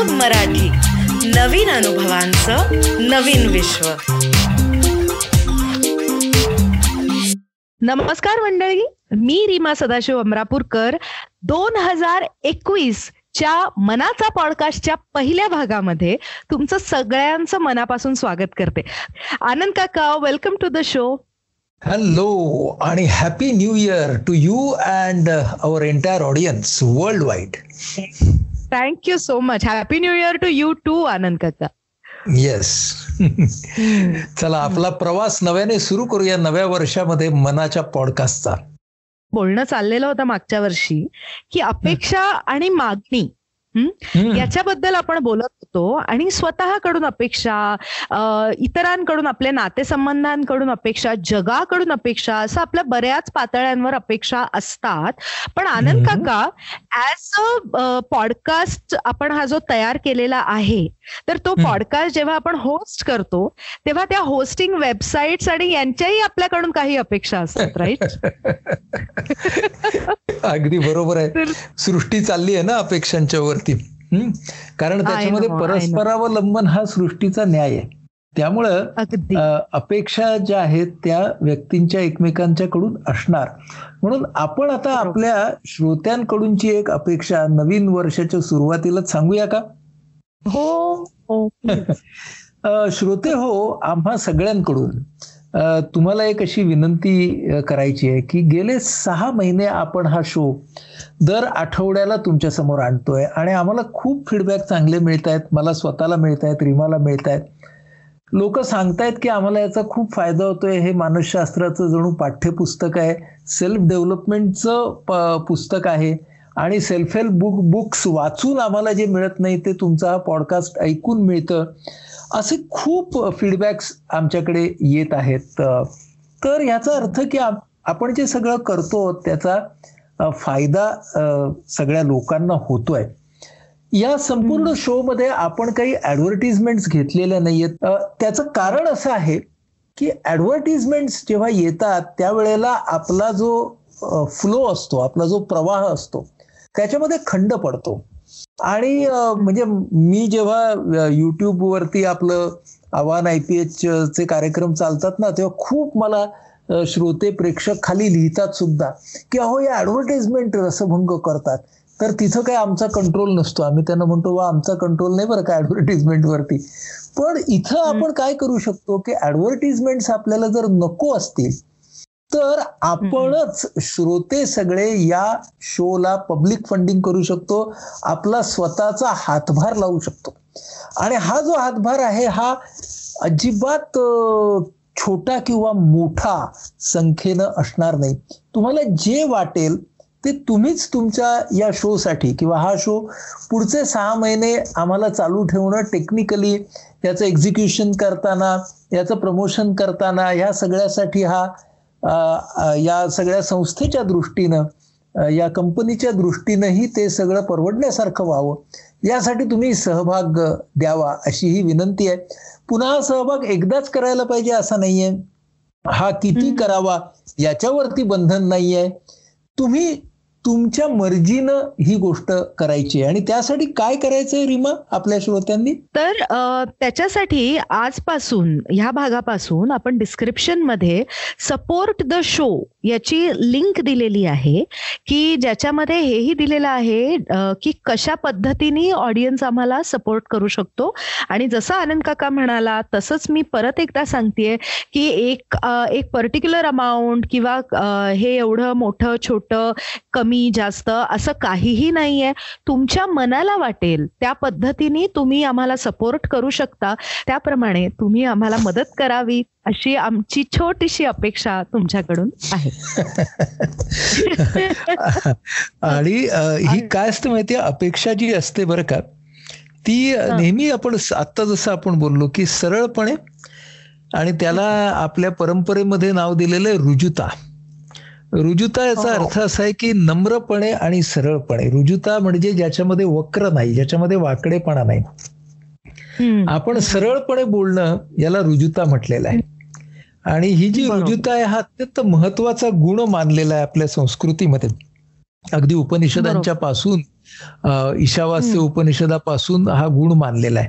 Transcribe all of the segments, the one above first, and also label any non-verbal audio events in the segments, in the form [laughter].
मग मराठी नवीन अनुभवांचं नवीन विश्व. नमस्कार मंडळी मी रीमा सदाशिव अमरापूरकर. दोन हजार एकवीस च्या मनाचा पॉडकास्टच्या पहिल्या भागामध्ये तुमचं सगळ्यांचं मनापासून स्वागत करते. आनंद काका welcome to the show hello आणि happy new year to you and our entire audience worldwide thank you so much happy new year to you too Anand काका येस चला आपला प्रवास नव्याने सुरू करूया नव्या वर्षामध्ये मनाच्या पॉडकास्टचा बोलणं चाललेलं होतं मागच्या वर्षी की अपेक्षा आणि मागणी याच्याबद्दल आपण बोलत होतो आणि स्वतःकडून अपेक्षा इतरांकडून आपल्या नातेसंबंधांकडून अपेक्षा जगाकडून अपेक्षा असं आपल्या बऱ्याच पातळ्यांवर अपेक्षा असतात. पण आनंद काका ऍज अ पॉडकास्ट आपण हा जो तयार केलेला आहे तर तो पॉडकास्ट जेव्हा आपण होस्ट करतो तेव्हा त्या होस्टिंग वेबसाईट्स आणि यांच्याही आपल्याकडून काही अपेक्षा असतात राईट [laughs] अगदी बरोबर आहे. सृष्टी चालली आहे ना अपेक्षांच्या वरती कारण त्याच्यामध्ये परस्परावलंबन हा सृष्टीचा न्याय आहे. त्यामुळं अपेक्षा ज्या आहेत त्या व्यक्तींच्या एकमेकांच्या कडून असणार. म्हणून आपण आता आपल्या श्रोत्यांकडूनची एक अपेक्षा नवीन वर्षाच्या सुरुवातीलाच सांगूया का? हो, हो [laughs] श्रोते हो आम्हा सगळ्यांकडून. तुम्हाला एक अशी विनंती करायची आहे की गेले सहा महिने आपण हा शो दर आठवड्याला तुमच्यासमोर आणतोय आणि आम्हाला खूप फीडबॅक चांगले मिळत आहेत मला स्वतःला मिळत आहेत रिमाला मिळत आहेत लोक सांगतायत की आम्हाला याचा खूप फायदा होतोय. हे मानसशास्त्राचं जणू पाठ्यपुस्तक आहे. सेल्फ डेव्हलपमेंटचं पुस्तक आहे. आणि सेल्फ हेल्प बुक बुक्स वाचून आम्हाला जे मिळत नाही ते तुमचा हा पॉडकास्ट ऐकून मिळतं. असे खूप फीडबॅक्स आमच्याकडे येत आहेत. तर याचा अर्थ की आपण जे सगळं करतो त्याचा फायदा सगळ्या लोकांना होतोय. या संपूर्ण शो मध्ये आपण काही ऍडव्हर्टिजमेंट घेतलेल्या नाहीयेत. त्याचं कारण असं आहे की ऍडव्हर्टिजमेंट जेव्हा येतात त्यावेळेला आपला जो फ्लो असतो आपला जो प्रवाह असतो त्याच्यामध्ये खंड पडतो. आणि म्हणजे मी जेव्हा युट्यूब वरती आपलं आव्हान आय पी एच चे कार्यक्रम चालतात ना तेव्हा खूप मला श्रोते प्रेक्षक खाली लिहितात सुद्धा की अहो या ऍडव्हर्टाइजमेंट रसभंग करतात. तर तिथं काही आमचा कंट्रोल नसतो. आम्ही त्यांना म्हणतो वा आमचा कंट्रोल नाही बरं का ऍडव्हर्टिजमेंट वरती. पण इथं आपण काय करू शकतो की ऍडव्हर्टिजमेंट आपल्याला जर नको असतील तर आपणच श्रोते सगळे या शोला पब्लिक फंडिंग करू शकतो. आपला स्वतःचा हातभार लावू शकतो. आणि हा जो हातभार आहे हा अजिबात छोटा किंवा मोठा संख्येनं असणार नाही. तुम्हाला जे वाटेल ते तुम्हीच तुमच्या या शो साठी किंवा हा शो पुढचे सहा महिने आम्हाला चालू ठेवणं टेक्निकली याचं एक्झिक्युशन करताना याचं प्रमोशन करताना या सगळ्यासाठी हा या सगळ्या संस्थेच्या दृष्टीनं या कंपनीच्या दृष्टीनंही ते सगळं परवडण्यासारखं व्हावं. यासाठी तुम्ही सहभाग द्यावा अशी ही विनंती आहे. पुन्हा सहभाग एकदाच करायला पाहिजे असा नाहीये. हा किती करावा याच्यावरती बंधन नाहीये. तुम्ही तुमच्या मर्जीनं ही गोष्ट करायची आणि त्यासाठी काय करायचंय रिमा आपल्या श्रोत्यांनी? तर त्याच्यासाठी आजपासून ह्या भागापासून आपण डिस्क्रिप्शनमध्ये सपोर्ट द शो याची लिंक दिलेली आहे की ज्याच्यामध्ये हेही दिलेलं आहे की कशा पद्धतीने ऑडियन्स आम्हाला सपोर्ट करू शकतो. आणि जसं आनंद काका म्हणाला तसंच मी परत एकदा सांगतेय की एक एक पर्टिक्युलर अमाऊंट किंवा हे एवढं मोठं छोटं कमी कमी जास्त असं काहीही नाहीये. तुमच्या मनाला वाटेल त्या पद्धतीने तुम्ही आम्हाला सपोर्ट करू शकता. त्याप्रमाणे तुम्ही आम्हाला मदत करावी अशी आमची छोटीशी अपेक्षा तुमच्याकडून आहे. [laughs] आणि ही काय असते माहितीये? अपेक्षा जी असते बरं का ती नेहमी आपण आता जसं आपण बोललो की सरळपणे आणि त्याला आपल्या परंपरेमध्ये नाव दिलेलं आहे रुजुता. रुजुता याचा हो. अर्थ असा आहे की नम्रपणे आणि सरळपणे. रुजुता म्हणजे ज्याच्यामध्ये वक्र नाही ज्याच्यामध्ये वाकडेपणा नाही. आपण सरळपणे बोलणं याला रुजुता म्हटलेलं आहे. आणि ही जी रुजुता आहे हा अत्यंत महत्त्वाचा गुण मानलेला आहे आपल्या संस्कृतीमध्ये. अगदी उपनिषदांच्या पासून ईशावास्य उपनिषदापासून हा गुण मानलेला आहे.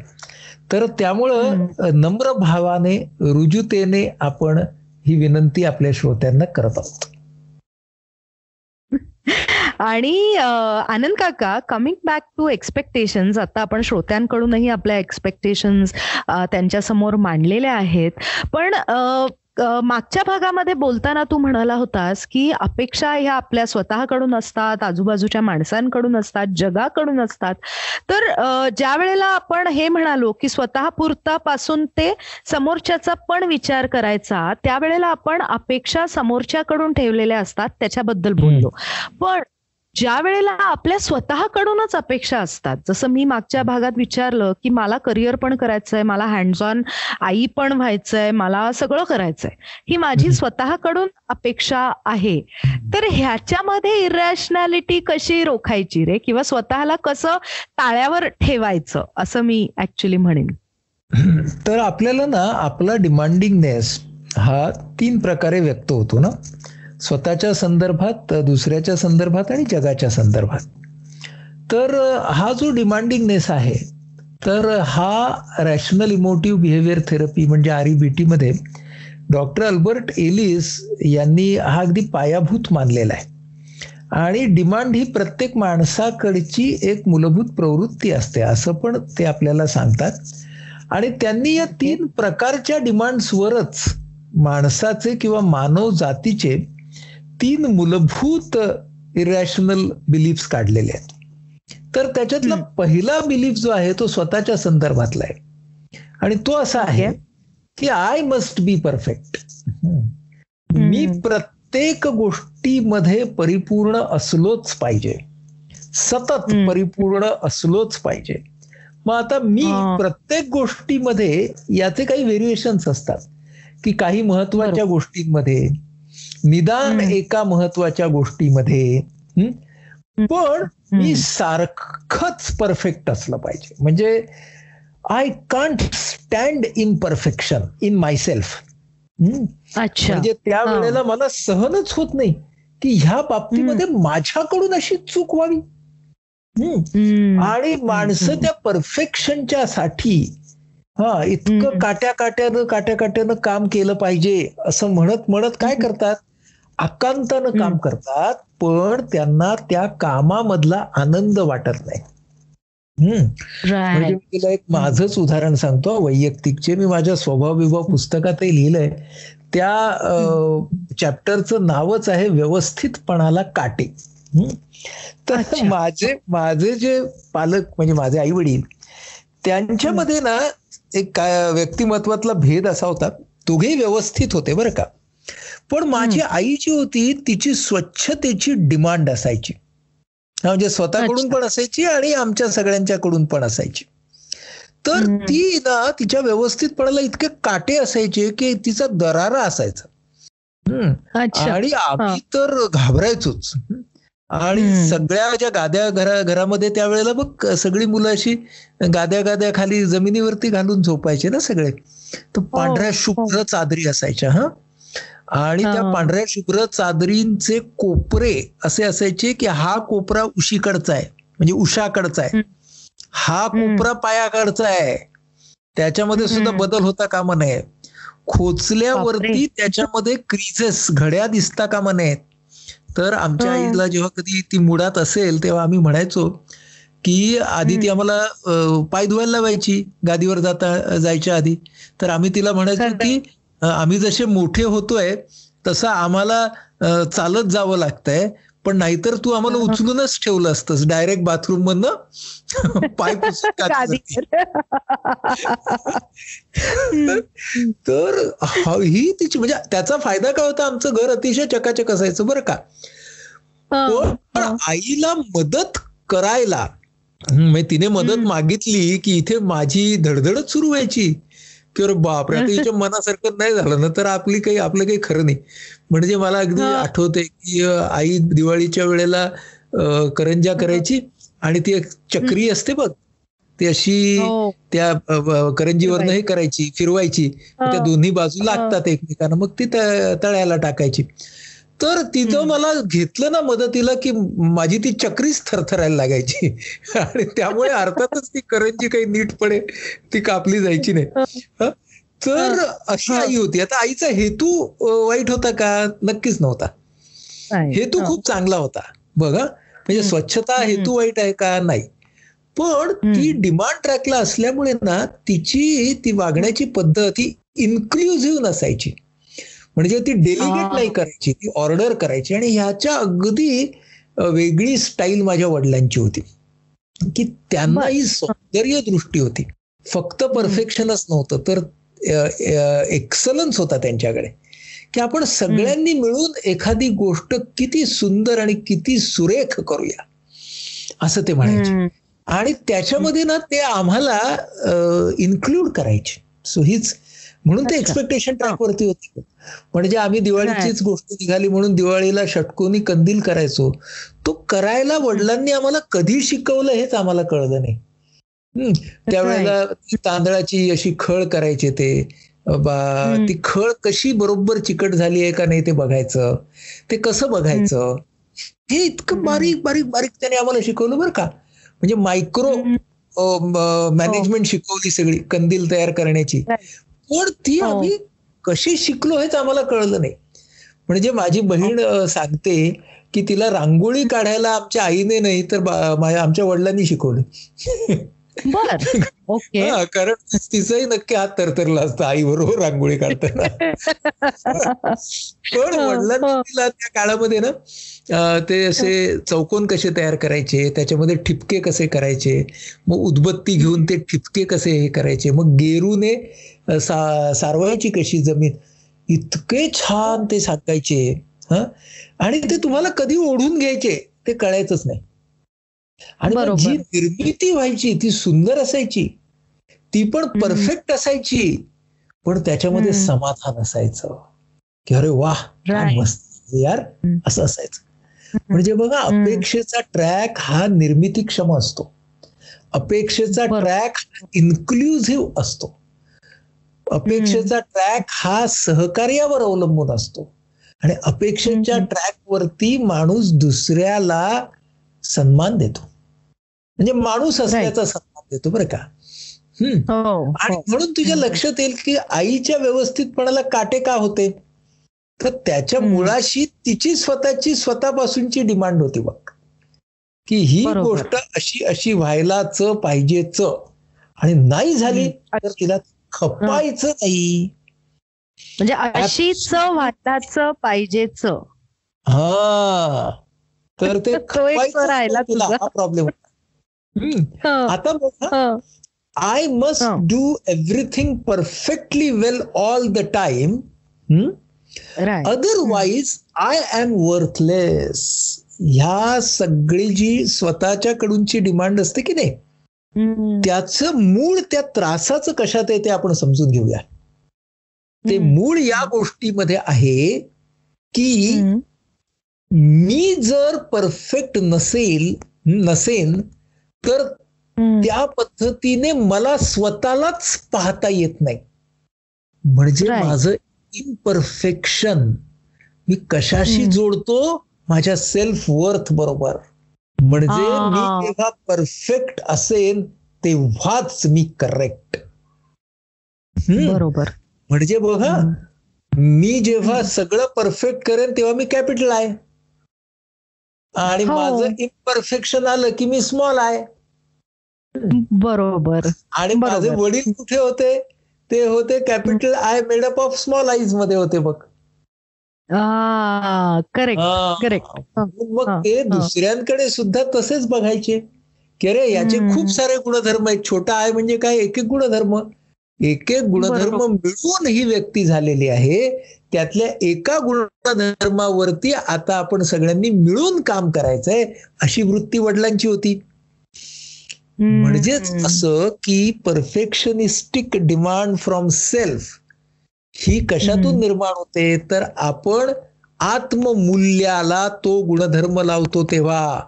तर त्यामुळं नम्र भावाने रुजुतेने आपण ही विनंती आपल्या श्रोत्यांना करत आहोत. आणि आनंद काका कमिंग बॅक टू एक्सपेक्टेशन्स आता आपण श्रोत्यांकडूनही आपल्या एक्सपेक्टेशन्स त्यांच्यासमोर मांडलेल्या आहेत. पण मागच्या भागामध्ये बोलताना तू म्हणाला होतास की अपेक्षा ह्या आपल्या स्वतःकडून असतात आजूबाजूच्या माणसांकडून असतात जगाकडून असतात. तर ज्या वेळेला आपण हे म्हणालो की स्वतः पुरतापासून ते समोरच्याचा पण विचार करायचा त्यावेळेला आपण अपेक्षा समोरच्याकडून ठेवलेल्या असतात त्याच्याबद्दल बोललो. पण ज्या वेळेला आपल्या स्वतःकडूनच अपेक्षा असतात जसं मी मागच्या भागात विचारलं की मला करिअर पण करायचंय मला हँड्स ऑन आई पण व्हायचंय मला सगळं करायचंय. ही माझी स्वतःकडून अपेक्षा आहे. तर ह्याच्यामध्ये इरॅशनॅलिटी कशी रोखायची रे? किंवा स्वतःला कसं ताळ्यावर ठेवायचं? असं मी ऍक्च्युली म्हणेन. [clears throat] तर आपल्याला ना आपला डिमांडिंगनेस हा तीन प्रकारे व्यक्त होतो ना. स्वतःच्या संदर्भात दुसऱ्याच्या संदर्भात आणि जगाच्या संदर्भात. तर हा जो डिमांडिंगनेस आहे तर हा रॅशनल इमोटिव्ह बिहेवियर थेरपी म्हणजे आर ई बी टीमध्ये डॉक्टर अल्बर्ट एलिस यांनी हा अगदी पायाभूत मानलेला आहे. आणि डिमांड ही प्रत्येक माणसाकडची एक मूलभूत प्रवृत्ती असते असं पण ते आपल्याला सांगतात. आणि त्यांनी या तीन प्रकारच्या डिमांड्सवरच माणसाचे किंवा मानव जातीचे तीन मूलभूत इरॅशनल बिलीफ्स काढलेले आहेत. तर त्याच्यातला पहिला बिलीफ जो आहे तो स्वतःच्या संदर्भातला आहे. आणि तो असा आहे की आय मस्ट बी परफेक्ट मी प्रत्येक गोष्टीमध्ये परिपूर्ण असलोच पाहिजे. सतत परिपूर्ण असलोच पाहिजे. मग आता मी प्रत्येक गोष्टीमध्ये याचे काही व्हेरिएशन्स असतात. की काही महत्त्वाच्या गोष्टींमध्ये निदान एका महत्त्वाच्या गोष्टीमध्ये पण मी सारखंच परफेक्ट असलं पाहिजे. म्हणजे I can't stand in perfection in myself म्हणजे त्या वेळेला मला सहनच होत नाही की ह्या बाबतीमध्ये माझ्याकडून अशी चूक व्हावी. आणि माणसं त्या परफेक्शनच्या साठी हा इतकं काट्या काट्यानं काट्या काट्यानं काम केलं पाहिजे असं म्हणत म्हणत काय करतात? आकांतानं काम करतात पण त्यांना त्या कामामधला आनंद वाटत नाही. म्हणजे तिला एक माझंच उदाहरण सांगतो. वैयक्तिकचे मी माझ्या स्वभाव विभाव पुस्तकातही लिहिलंय. त्या चॅप्टरचं नावच आहे व्यवस्थितपणाला काटे. तर माझे माझे जे पालक म्हणजे माझे आई वडील त्यांच्यामध्ये ना एक व्यक्तिमत्वातला भेद असा होता. दोघेही व्यवस्थित होते बरं का. पण माझी आई जी होती तिची स्वच्छतेची डिमांड असायची. म्हणजे स्वतःकडून पण असायची आणि आमच्या सगळ्यांच्याकडून पण असायची. तर ती ना तिच्या व्यवस्थितपणाला इतके काटे असायचे की तिचा दरारा असायचा. आणि आम्ही तर घाबरायचोच. आणि सगळ्या ज्या गाद्या घरा घरामध्ये त्यावेळेला बघ सगळी मुलं अशी गाद्या गाद्या खाली जमिनीवरती घालून झोपायचे ना सगळे. तर पांढऱ्या हो, शुभ्र हो. चादरी असायच्या हा. आणि त्या पांढऱ्या शुभ्र चादरींचे कोपरे असे असायचे की हा कोपरा उशीकडचा आहे म्हणजे उषाकडचा आहे. हा कोपरा पायाकडचा आहे. त्याच्यामध्ये सुद्धा बदल होता कामा नये. खोचल्यावरती त्याच्यामध्ये क्रीजेस घड्या दिसता कामा नयेत तर आमच्या आईला जेव्हा कधी ती मुडात असेल तेव्हा आम्ही म्हणायचो की आधी ती आम्हाला पाय धुवायला लावायची गादीवर जाता जायच्या आधी. तर आम्ही तिला म्हणायचो की आम्ही जसे मोठे होतोय तसं आम्हाला चालत जावं लागतंय. पण नाहीतर तू आम्हाला उचलूनच ठेवलं असतंस. डायरेक्ट बाथरूम मधनं [laughs] पाय [laughs] तर ही तिची म्हणजे त्याचा फायदा काय होता? आमचं घर अतिशय चकाचक असायचं बरं का. पण आईला मदत करायला म्हणजे तिने मदत मागितली की इथे माझी धडधडच सुरू व्हायची. की अरे बापरे आता हिच्या [laughs] मनासारखं नाही झालं ना तर आपली काही आपलं काही खरं नाही. म्हणजे मला अगदी आठवते की आई दिवाळीच्या वेळेला करंजा करायची आणि ती एक चक्री असते बघ. ती अशी हो. त्या करंजीवर हे करायची फिरवायची. त्या दोन्ही बाजू लागतात एकमेकांना मग ती तळ्याला टाकायची. तर तिथं. मला घेतलं ना मदतीला की माझी ती चक्रीच थरथरायला लागायची [laughs] आणि त्यामुळे अर्थातच ती करंजी काही नीटपणे ती कापली जायची नाही? तर अशी आई होती आता आईचा हेतू वाईट होता का नक्कीच नव्हता. हेतू. खूप चांगला होता बघा म्हणजे. स्वच्छता. हेतू वाईट आहे का नाही पण ती. डिमांड ट्रॅकला असल्यामुळे ना तिची ती वागण्याची पद्धत ही इन्क्लुझिव्ह नसायची म्हणजे ती डेलिगेट. नाही करायची ती ऑर्डर करायची. आणि ह्याच्या अगदी वेगळी स्टाईल माझ्या वडिलांची होती. की त्यांना. ही सौंदर्य दृष्टी होती. फक्त परफेक्शनच नव्हतं तर एक्सलन्स होता त्यांच्याकडे. की आपण सगळ्यांनी मिळून एखादी गोष्ट किती सुंदर आणि किती सुरेख करूया. असं ते म्हणायचे. आणि त्याच्यामध्ये ना ते आम्हाला इन्क्लूड करायचे. सो हीच म्हणून ते. एक्सपेक्टेशन ट्रॅक वरती होते. म्हणजे आम्ही दिवाळीचीच गोष्ट निघाली म्हणून दिवाळीला षटकोनी कंदील करायचो तो करायला वडिलांनी आम्हाला कधी शिकवलं हेच आम्हाला कळलं नाही. त्यावेळेला तांदळाची अशी खळ करायचे ते बा-. ती खळ कशी बरोबर चिकट झाली आहे का नाही ते बघायचं ते कसं बघायचं हे इतकं. बारीक बारीक बारीक त्याने आम्हाला शिकवलं बरं का म्हणजे मायक्रो हम्म. मॅनेजमेंट शिकवली सगळी कंदील तयार करण्याची. पण ती हो. आम्ही कशी शिकलो हेच आम्हाला कळलं नाही. म्हणजे माझी बहीण सांगते की तिला रांगोळी काढायला आमच्या आईने नाही तर बा- माझ्या- आमच्या वडिलांनी शिकवलं. [laughs] बर ओके. कारण तिचंही नक्की हात तरतरला असतं आई बरोबर रांगोळी काढताना. पण वडिलांनी. तिला त्या काळामध्ये ना ते असे चौकोन कसे तयार करायचे त्याच्यामध्ये ठिपके कसे करायचे मग उदबत्ती घेऊन ते ठिपके कसे हे करायचे मग गेरूने सा सारवायची कशी जमीन इतके छान ते सांगायचे हा. आणि ते तुम्हाला कधी ओढून घ्यायचे ते कळायचंच नाही. आणि. जी निर्मिती व्हायची ती सुंदर असायची ती पण. परफेक्ट असायची पण त्याच्यामध्ये. समाधान असायचं की अरे वा. मस्त यार. असं असायचं म्हणजे बघा. अपेक्षेचा ट्रॅक हा निर्मितीक्षम असतो अपेक्षेचा. ट्रॅक इन्क्लुझिव्ह असतो अपेक्षेचा ट्रॅक हा सहकार्यावर अवलंबून असतो आणि अपेक्षेच्या हम्म. ट्रॅक वरती माणूस दुसऱ्याला सन्मान देतो म्हणजे माणूस असल्याचा सन्मान देतो बरं का. हम्म. हो आणि हो. म्हणून तुझ्या. लक्षात येईल की आईच्या व्यवस्थितपणाला काटे का होते? तर त्याच्या. मुळाशी तिची स्वतःची स्वतःपासूनची डिमांड होती बघ. की ही. गोष्ट अशी अशी व्हायलाच पाहिजेच. आणि नाही झाली. तर तिला खपायचं नाही. म्हणजे अशीच वाटाच पाहिजेच. हा. तर ते [laughs] नाही तिला. हा प्रॉब्लेम आता बघा हं. I must. Do everything perfectly well all the time. Otherwise I am worthless ह्या सगळी जी स्वतःच्या कडूनची डिमांड असते की नाही. त्याचं मूळ त्या त्रासाचं कशात आहे ते आपण समजून घेऊया ते. मूळ या गोष्टीमध्ये आहे की. मी जर परफेक्ट नसेल नसेन तर. त्या पद्धतीने मला स्वतःलाच पाहता येत नाही म्हणजे. माझं इम्परफेक्शन मी कशाशी. जोडतो माझ्या सेल्फ वर्थ बरोबर म्हणजे. मी जेव्हा परफेक्ट असेन तेव्हाच मी करेक्ट बरोबर म्हणजे बघा मी जेव्हा सगळं परफेक्ट करेन तेव्हा मी कॅपिटल आहे आणि हो. माझं इम्परफेक्शन आलं की मी स्मॉल आहे बरोबर आणि. माझे वडील कुठे होते ते होते capital I made up of small आईजमध्ये होते बघ करेक्ट. हा, मग ते. दुसऱ्यांकडे सुद्धा तसेच बघायचे की अरे याचे. खूप सारे गुणधर्म आहेत छोटा आहे म्हणजे काय एक एक गुणधर्म एक एक गुणधर्म. मिळून ही व्यक्ती झालेली आहे त्यातल्या एका गुणधर्मावरती आता आपण सगळ्यांनी मिळून काम करायचंय अशी वृत्ती वडिलांची होती म्हणजेच असं की परफेक्शनिस्टिक डिमांड फ्रॉम सेल्फ ही कशातून. निर्माण होते तर आपण आत्ममूल्याला तो गुणधर्म लावतो तेव्हा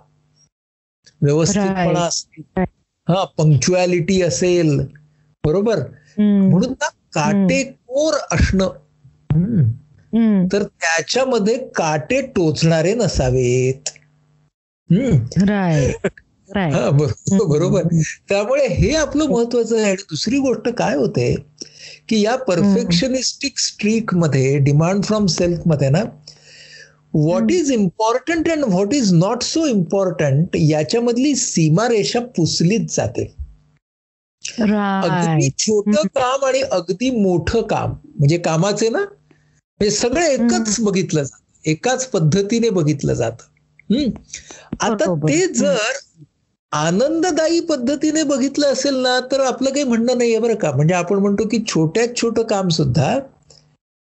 व्यवस्थितपणा. असेल हा पंक्च्युअलिटी असेल बरोबर. म्हणून ना काटेकोर असणं. तर त्याच्यामध्ये काटे टोचणारे नसावेत. हा बरोबर त्यामुळे हे आपलं महत्वाचं आहे. आणि दुसरी गोष्ट काय होते की या परफेक्शनिस्टिक स्ट्रीकमध्ये डिमांड फ्रॉम सेल्फमध्ये ना what is important and what is not so important याच्यामधली सीमारेषा पुसलीच जाते. अगदी छोटं काम आणि अगदी मोठं काम. म्हणजे कामाचे ना हे सगळं एकच बघितलं जातं. एकाच पद्धतीने बघितलं जातं. हम्म. आता. ते जर आनंददायी पद्धतीने बघितलं असेल ना तर आपलं काही म्हणणं नाहीये बरं का. म्हणजे आपण म्हणतो की छोट्यात छोटं काम सुद्धा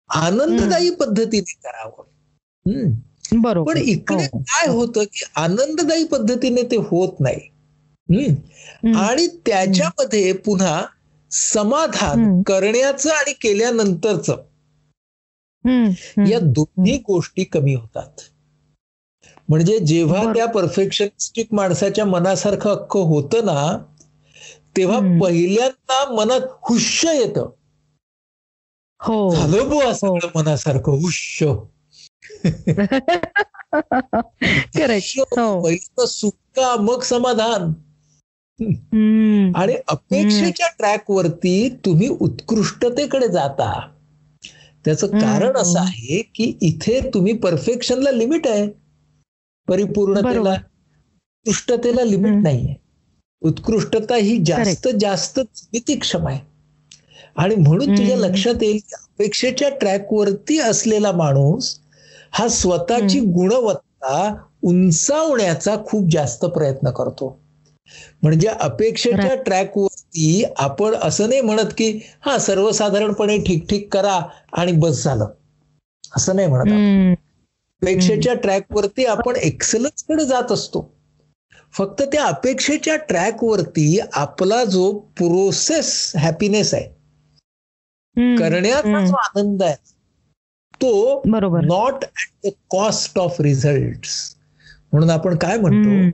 आनंददायी पद्धतीने करावं. हम्म. बरोबर. पण इकडे हो. काय होतं की आनंददायी पद्धतीने ते होत नाही. आणि त्याच्यामध्ये पुन्हा समाधान. करण्याचं आणि केल्यानंतरचं. या दोन्ही गोष्टी कमी होतात म्हणजे जेव्हा. त्या परफेक्शनिस्टिक माणसाच्या मनासारखं अख्ख होतं ना तेव्हा. पहिल्यांदा मनात हुश्य येतं हो झालं बुवा सगळं मनासारखं हुश्य करेक्ट [laughs] हुश्य. हो पहिलं सुटका मग समाधान. आणि अपेक्षेच्या ट्रॅक वरती तुम्ही उत्कृष्टतेकडे जाता. त्याचं. कारण असं आहे की इथे तुम्ही परफेक्शनला लिमिट आहे. परिपूर्णतेला. उत्कृष्टतेला लिमिट. नाहीये. उत्कृष्टता ही जास्त जास्त क्षम आहे. आणि म्हणून तुझ्या. लक्षात येईल की अपेक्षेच्या ट्रॅक वरती असलेला माणूस हा स्वतःची गुणवत्ता उंचावण्याचा खूप जास्त प्रयत्न करतो. म्हणजे अपेक्षेच्या Right. ट्रॅक वरती आपण असं नाही म्हणत की हा सर्वसाधारणपणे ठीक ठीक करा आणि बस झालं असं नाही म्हणत. अपेक्षेच्या ट्रॅक वरती आपण एक्सलन्सकडे जात असतो फक्त त्या अपेक्षेच्या ट्रॅक वरती आपला जो प्रोसेस हॅपीनेस आहे. करण्याचा. जो आनंद आहे तो बरोबर not at the cost of result म्हणून आपण काय म्हणतो.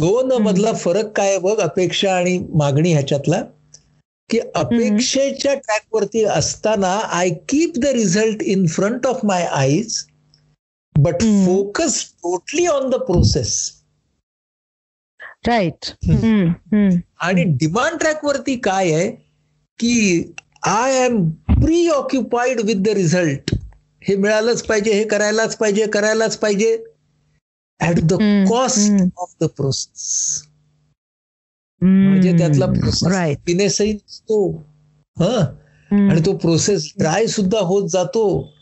दोन मधला फरक काय बघ अपेक्षा आणि मागणी ह्याच्यातला की अपेक्षेच्या ट्रॅक वरती असताना I keep the result in front of my eyes but. Focus totally on the process right. आणि डिमांड ट्रॅक वरती काय आहे की I am preoccupied with the result हे मिळालंच पाहिजे हे करायलाच पाहिजे करायलाच पाहिजे. At the. Cost. Of the process म्हणजे त्यातला प्रोसेस राईट हॅपीनेसही नसतो. हा? आणि तो प्रोसेस ड्राय सुद्धा होत जातो.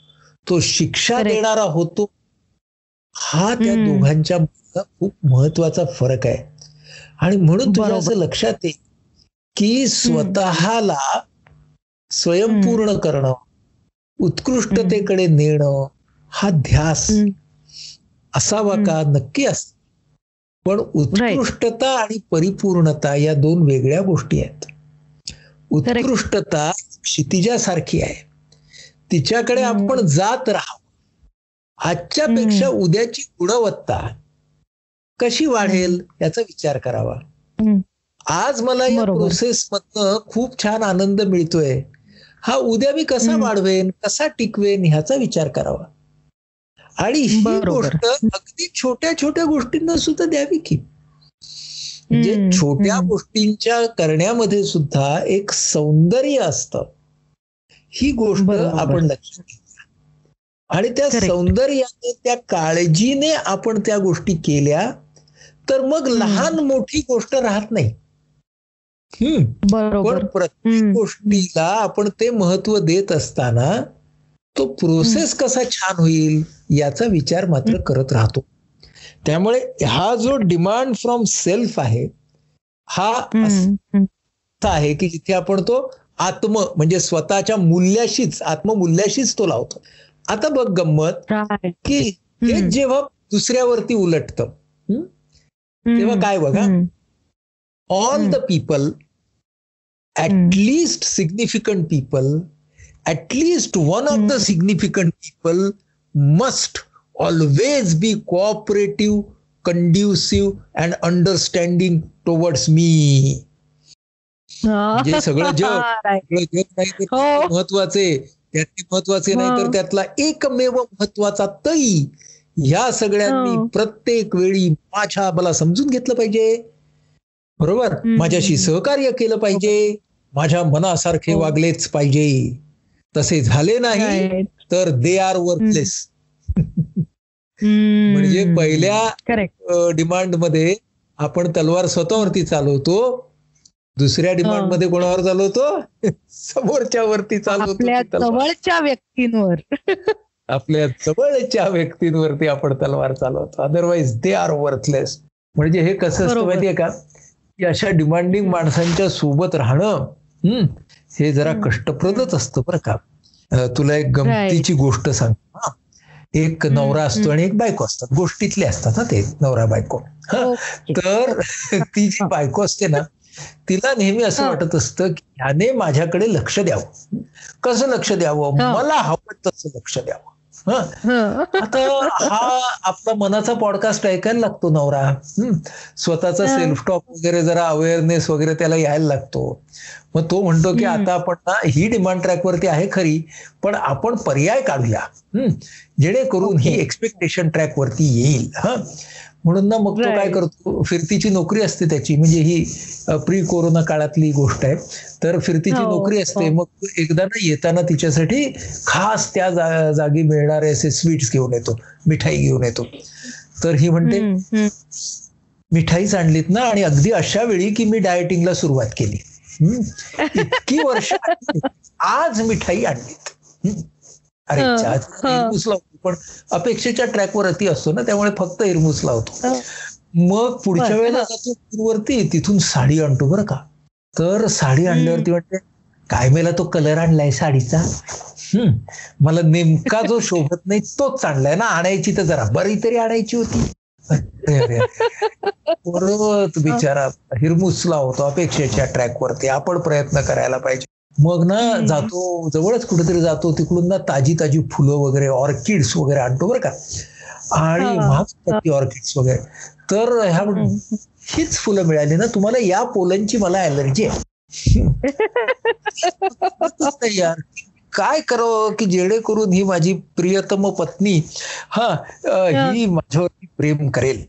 तो शिक्षा. देणारा होतो. हा त्या हम्म. दोघांच्या खूप महत्त्वाचा फरक आहे. आणि म्हणून तुझ्या बरोबर. असं लक्षात येईल की स्वतःला स्वयंपूर्ण करणं उत्कृष्टतेकडे नेणं हा ध्यास असावा का नक्की अस पण उत्कृष्टता आणि परिपूर्णता या दोन वेगळ्या गोष्टी आहेत. उत्कृष्टता क्षितिजासारखी आहे. तिच्याकडे. आपण जात राहावं. आजच्या पेक्षा उद्याची गुणवत्ता कशी वाढेल याचा विचार करावा. आज मला या. प्रोसेस मधनं खूप छान आनंद मिळतोय. हा उद्या मी कसा. वाढवेन कसा टिकवेन ह्याचा विचार करावा. आणि ही. गोष्ट अगदी छोट्या छोट्या गोष्टींना सुद्धा द्यावी की म्हणजे छोट्या. गोष्टींच्या करण्यामध्ये सुद्धा एक सौंदर्य असतं ही गोष्ट. आपण लक्षात आणि त्या. सौंदर्याने त्या काळजीने आपण त्या गोष्टी केल्या तर मग लहान मोठी गोष्ट राहत नाही पण प्रत्येक. गोष्टीला आपण ते महत्त्व देत असताना तो प्रोसेस कसा छान होईल याचा विचार मात्र करत राहतो त्यामुळे हा जो डिमांड फ्रॉम सेल्फ आहे हा. आहे की जिथे आपण तो आत्म म्हणजे स्वतःच्या मूल्याशीच आत्ममूल्याशीच तो लावतो आता बघ गंमत. की हे. जेव्हा दुसऱ्यावरती उलटतं? तेव्हा. काय बघा हम्म. all Hmm. the people at at least one of the hmm. significant people must always be cooperative conducive and understanding towards me. जे सगळं जग [laughs] सगळं जग नाही तर हो. महत्त्वाचे त्यातले महत्त्वाचे नाही तर त्यातला एकमेव महत्त्वाचा तई ह्या सगळ्यांनी हो. प्रत्येक वेळी माझ्या मला समजून घेतलं पाहिजे. बरोबर? माझ्याशी सहकार्य केलं पाहिजे. हो. माझ्या मनासारखे वागलेच पाहिजे. तसे झाले नाही. तर दे आर वर्थलेस. म्हणजे पहिल्या करेक्ट डिमांडमध्ये आपण तलवार स्वतःवरती चालवतो दुसऱ्या डिमांड हो. मध्ये कोणावर चालवतो समोरच्या वरती चालवतो. जवळच्या व्यक्तींवर आपल्या जवळच्या व्यक्तींवरती आपण तलवार चालवतो अदरवाईज दे आर वर्थलेस म्हणजे हे कसं असतं. माहितीये का की अशा डिमांडिंग माणसांच्या सोबत राहणं हम्म, हे जरा. कष्टप्रदच असतं बरं का तुला एक गमतीची गोष्ट सांग हा. एक नवरा असतो. आणि एक बायको असतात गोष्टीतले असतात ना ते नवरा बायको हा. तर [laughs] ती जी. बायको असते ना तिला नेहमी असं. वाटत असतं की ह्याने माझ्याकडे लक्ष द्यावं कसं लक्ष द्यावं. मला हवं तसं लक्ष द्यावं. आता हा आपला मनाचा पॉडकास्ट ऐकायला लागतो नवरा. स्वतःचा. सेल्फ टॉक वगैरे जरा अवेअरनेस वगैरे त्याला यायला लागतो मग तो म्हणतो की. आता आपण ना ही डिमांड ट्रॅकवरती आहे खरी पण आपण पर्याय काढूया. जेणेकरून ही. एक्सपेक्टेशन ट्रॅक वरती येईल हा म्हणून ना मग तो काय. करतो फिरतीची नोकरी असते त्याची म्हणजे ही प्री कोरोना काळातली गोष्ट आहे तर फिरतीची हो, नोकरी असते हो. मग एकदा ना येताना तिच्यासाठी खास त्या जागी मिळणारे असे स्वीट्स घेऊन येतो मिठाई घेऊन येतो तर ही म्हणते. मिठाईच आणलीत ना आणि अगदी अशा वेळी की मी डायटिंगला सुरुवात केली. इतकी [laughs] वर्ष आज मिठाई आणलीत. अरे पण अपेक्षेच्या ट्रॅकवर अति असतो ना त्यामुळे फक्त हिरमुस लावतो. हं. मग पुढच्या वेळेला. जातो पूरवरती तिथून साडी आणतो बरं का. तर साडी आणल्यावरती वाटते काय मेला तो कलर आणलाय साडीचा? हम्म. मला नेमका जो शोभत नाही तोच आणलाय ना. आणायची तर जरा बरी तरी आणायची होती. परत बिचारा हिरमुसला होतो अपेक्षेच्या ट्रॅक वरती. आपण प्रयत्न करायला पाहिजे. मग ना. जातो जवळच कुठेतरी जातो तिकडून ना ताजी ताजी फुलं वगैरे ऑर्किड्स वगैरे आणतो बरं का आणि. महाग ऑर्किड्स वगैरे तर ह्या. हीच फुलं मिळाली ना तुम्हाला या पोलनची मला अलर्जी आहे [laughs] [laughs] यार काय करावं की जेणेकरून ही माझी प्रियतम पत्नी हा ही माझ्यावरती प्रेम करेल?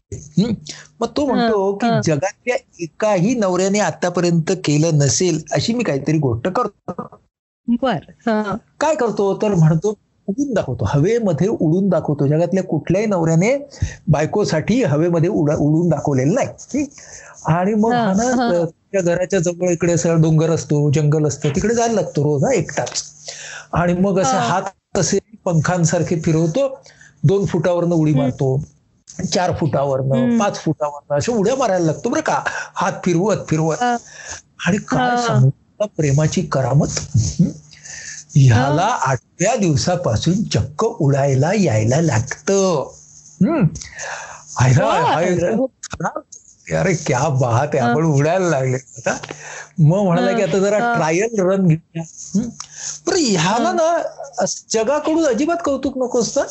मग तो म्हणतो की. जगातल्या एकाही नवऱ्याने आतापर्यंत केलं नसेल अशी मी काहीतरी गोष्ट करतो बर. काय करतो तर म्हणतो उडून दाखवतो हवेमध्ये उडून दाखवतो जगातल्या कुठल्याही नवऱ्याने बायकोसाठी हवेमध्ये उडा उडून दाखवलेलं नाही? आणि मग घराच्या जवळ इकडे सगळं डोंगर असतो जंगल असतं तिकडे जायला लागतो रोज हा एकटाच आणि मग असे. हात असे पंखांसारखे फिरवतो दोन फुटावरनं उडी मारतो चार फुटावरनं. पाच फुटावरनं अशा उड्या मारायला लागतो बरं का हात फिरवत फिरवत. आणि काय. सांगू प्रेमाची करामत? ह्याला आठव्या दिवसापासून चक्क उडायला यायला लागतं अरे क्या बात आहे आपण उडायला लागले आता मग म्हणाला की आता जरा. ट्रायल रन घेऊया. बरं ह्याला ना जगाकडून अजिबात कौतुक नको असतं.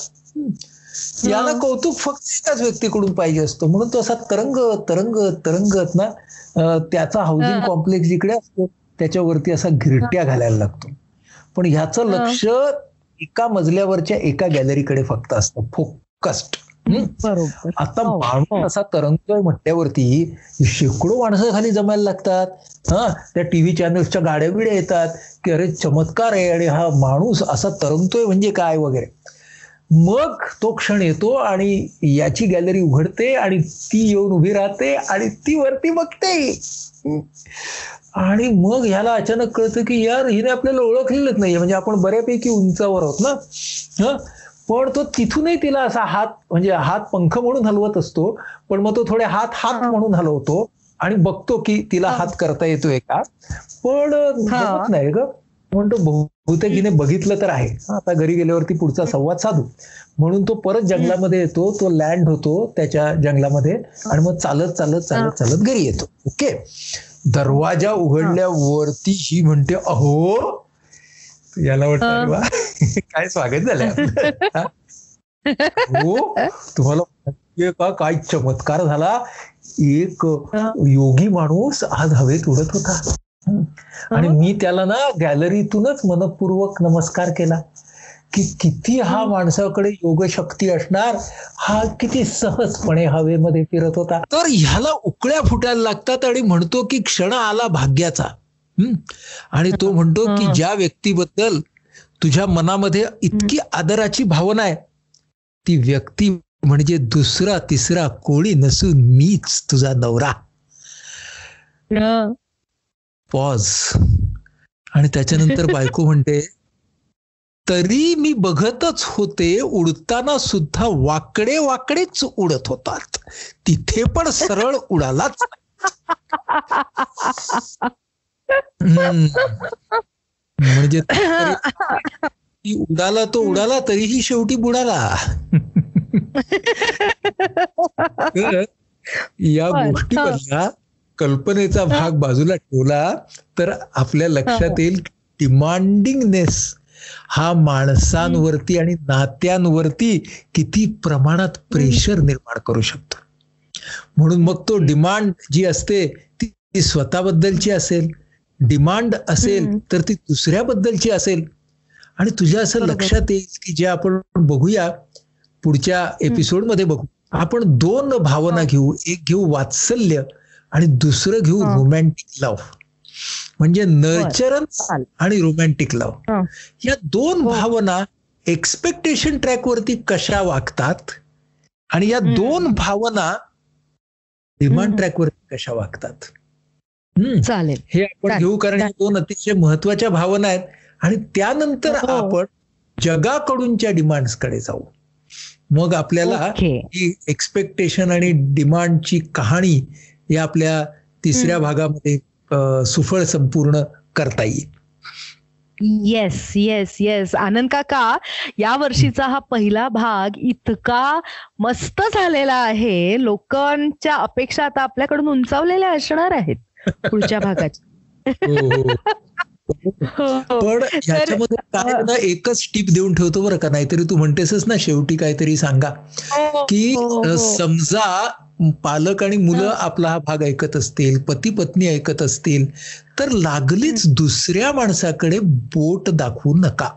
याला. कौतुक फक्त एकाच व्यक्तीकडून पाहिजे असतं म्हणून तो असा तरंग तरंग तरंगत ना त्याचा हाऊसिंग. कॉम्प्लेक्स जिकडे असतो त्याच्यावरती असा घिरट्या घालायला लागतो पण ह्याचं. लक्ष एका मजल्यावरच्या एका गॅलरीकडे फक्त असतं फोकस्ड बरोबर. आता हो, माणूस हो. असा तरंगतोय म्हटल्यावरती शेकडो माणसं खाली जमायला लागतात. हा त्या टीव्ही चॅनल्सच्या गाड्या बिड्या येतात. की अरे चमत्कार आहे आणि हा माणूस असा तरंगतोय म्हणजे काय वगैरे. मग तो क्षण येतो आणि याची गॅलरी उघडते आणि ती येऊन उभी राहते आणि ती वरती बघते. आणि मग ह्याला अचानक कळतं की यार हिने आपल्याला ओळखलेलंच नाहीये. म्हणजे आपण बऱ्यापैकी उंचावर आहोत ना? हं? पण तो तिथूनही तिला असा हात म्हणजे हात पंख म्हणून हलवत असतो पण मग तो थोडे हात हात म्हणून हलवतो आणि बघतो की तिला हात करता येतोय का? पण नाही ग. म्हणतो बहुतेक हिने बघितलं तर आहे. आता घरी गेल्यावरती पुढचा संवाद साधू. म्हणून तो परत जंगलामध्ये येतो तो लँड होतो त्याच्या जंगलामध्ये आणि मग चालत चालत चालत चालत घरी येतो. ओके? दरवाजा उघडल्यावरती ही म्हणते अहो याला वाटतं वा, [laughs] काय स्वागत आपलं. [laughs] हा? तुम्हाला काय चमत्कार झाला? एक योगी माणूस आज हवेत उडत होता. आणि मी त्याला ना गॅलरीतूनच मनपूर्वक नमस्कार केला की किती हा. माणसाकडे योगशक्ती असणार हा किती सहजपणे हवेमध्ये फिरत होता. तर ह्याला उकळ्या फुटायला लागतात आणि म्हणतो की क्षण आला भाग्याचा. आणि तो म्हणतो की ज्या व्यक्तीबद्दल तुझ्या मनामध्ये इतकी आदराची भावना आहे ती व्यक्ती म्हणजे दुसरा तिसरा कोणी नसून मीच तुझा नवरा. पॉज आणि त्याच्यानंतर [laughs] बायको म्हणते तरी मी बघतच होते उडताना सुद्धा वाकडे वाकडेच उडत होतात. तिथे पण सरळ उडालाच [laughs] म्हणजे [laughs] उडाला तो उडाला तरीही शेवटी बुडाला. या गोष्टीमधला कल्पनेचा भाग बाजूला ठेवला तर आपल्या लक्षात येईल डिमांडिंगनेस हा माणसांवरती आणि नात्यांवरती किती प्रमाणात प्रेशर निर्माण करू शकतो. म्हणून मग तो डिमांड जी असते ती स्वतःबद्दलची असेल. डिमांड असेल तर ती दुसऱ्याबद्दलची असेल. आणि तुझ्या असं लक्षात येईल की जे आपण बघूया पुढच्या एपिसोडमध्ये बघू. आपण दोन भावना घेऊ. एक घेऊ वात्सल्य आणि दुसरं घेऊ रोमॅन्टिक लव्ह म्हणजे नर्चरन्स आणि रोमॅन्टिक लव्ह या दोन भावना एक्सपेक्टेशन ट्रॅक वरती कशा वागतात आणि या दोन भावना डिमांड ट्रॅक वरती कशा वागतात? चालेल. हे आपण घेऊ कारण दोन अतिशय महत्त्वाच्या भावना आहेत. आणि त्यानंतर आपण जगाकडूनच्या डिमांड्सकडे जाऊ. मग आपल्याला ही एक्सपेक्टेशन आणि डिमांडची कहाणी या आपल्या तिसऱ्या भागामध्ये सुफळ संपूर्ण करता येईल. येस येस येस आनंद काका या वर्षीचा हा पहिला भाग इतका मस्त झालेला आहे. लोकांच्या अपेक्षा आता आपल्याकडून उंचावलेल्या असणार आहेत. पुढच्या भागाच्या पण याच्यामध्ये काय ना एकच टीप देऊन ठेवतो बरं का नाहीतरी तू म्हणतेसच ना शेवटी काहीतरी सांगा. की समजा पालक आणि मुलं आपला हा भाग ऐकत असतील पती पत्नी ऐकत असतील तर लागलीच दुसऱ्या माणसाकडे बोट दाखवू नका.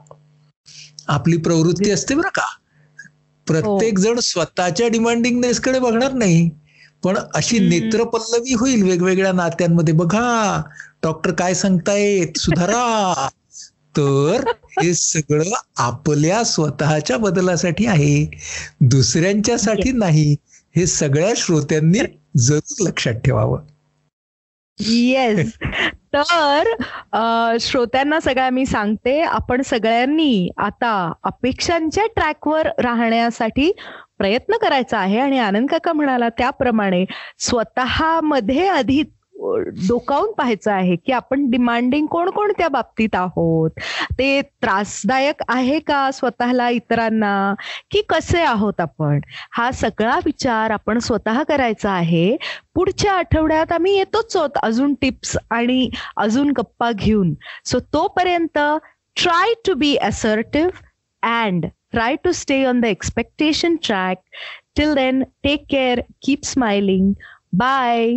आपली प्रवृत्ती असते बरं का. प्रत्येक जण स्वतःच्या डिमांडिंगनेस कडे बघणार नाही. पण अशी नेत्रपल्लवी होईल वेगवेगळ्या नात्यांमध्ये. बघा डॉक्टर काय सांगतायत? सुधारा. तर हे सगळं आपल्या स्वतःच्या बदलासाठी आहे. दुसऱ्यांच्यासाठी नाही. हे सगळ्या श्रोत्यांनी जरूर लक्षात ठेवावं. येस तर श्रोत्यांना सगळ्या मी सांगते आपण सगळ्यांनी आता अपेक्षांच्या ट्रॅकवर राहण्यासाठी प्रयत्न करायचा आहे. आणि आनंद काका म्हणाला त्याप्रमाणे स्वतःमध्ये आधी डोकावून पाहायचं आहे की आपण डिमांडिंग कोणकोणत्या बाबतीत आहोत? ते त्रासदायक आहे का स्वतःला इतरांना? की कसे आहोत आपण? हा सगळा विचार आपण स्वतः करायचा आहे. पुढच्या आठवड्यात आम्ही येतोच आहोत अजून टिप्स आणि अजून गप्पा घेऊन. सो तोपर्यंत try to be assertive and try to stay on the expectation track till then take care keep smiling bye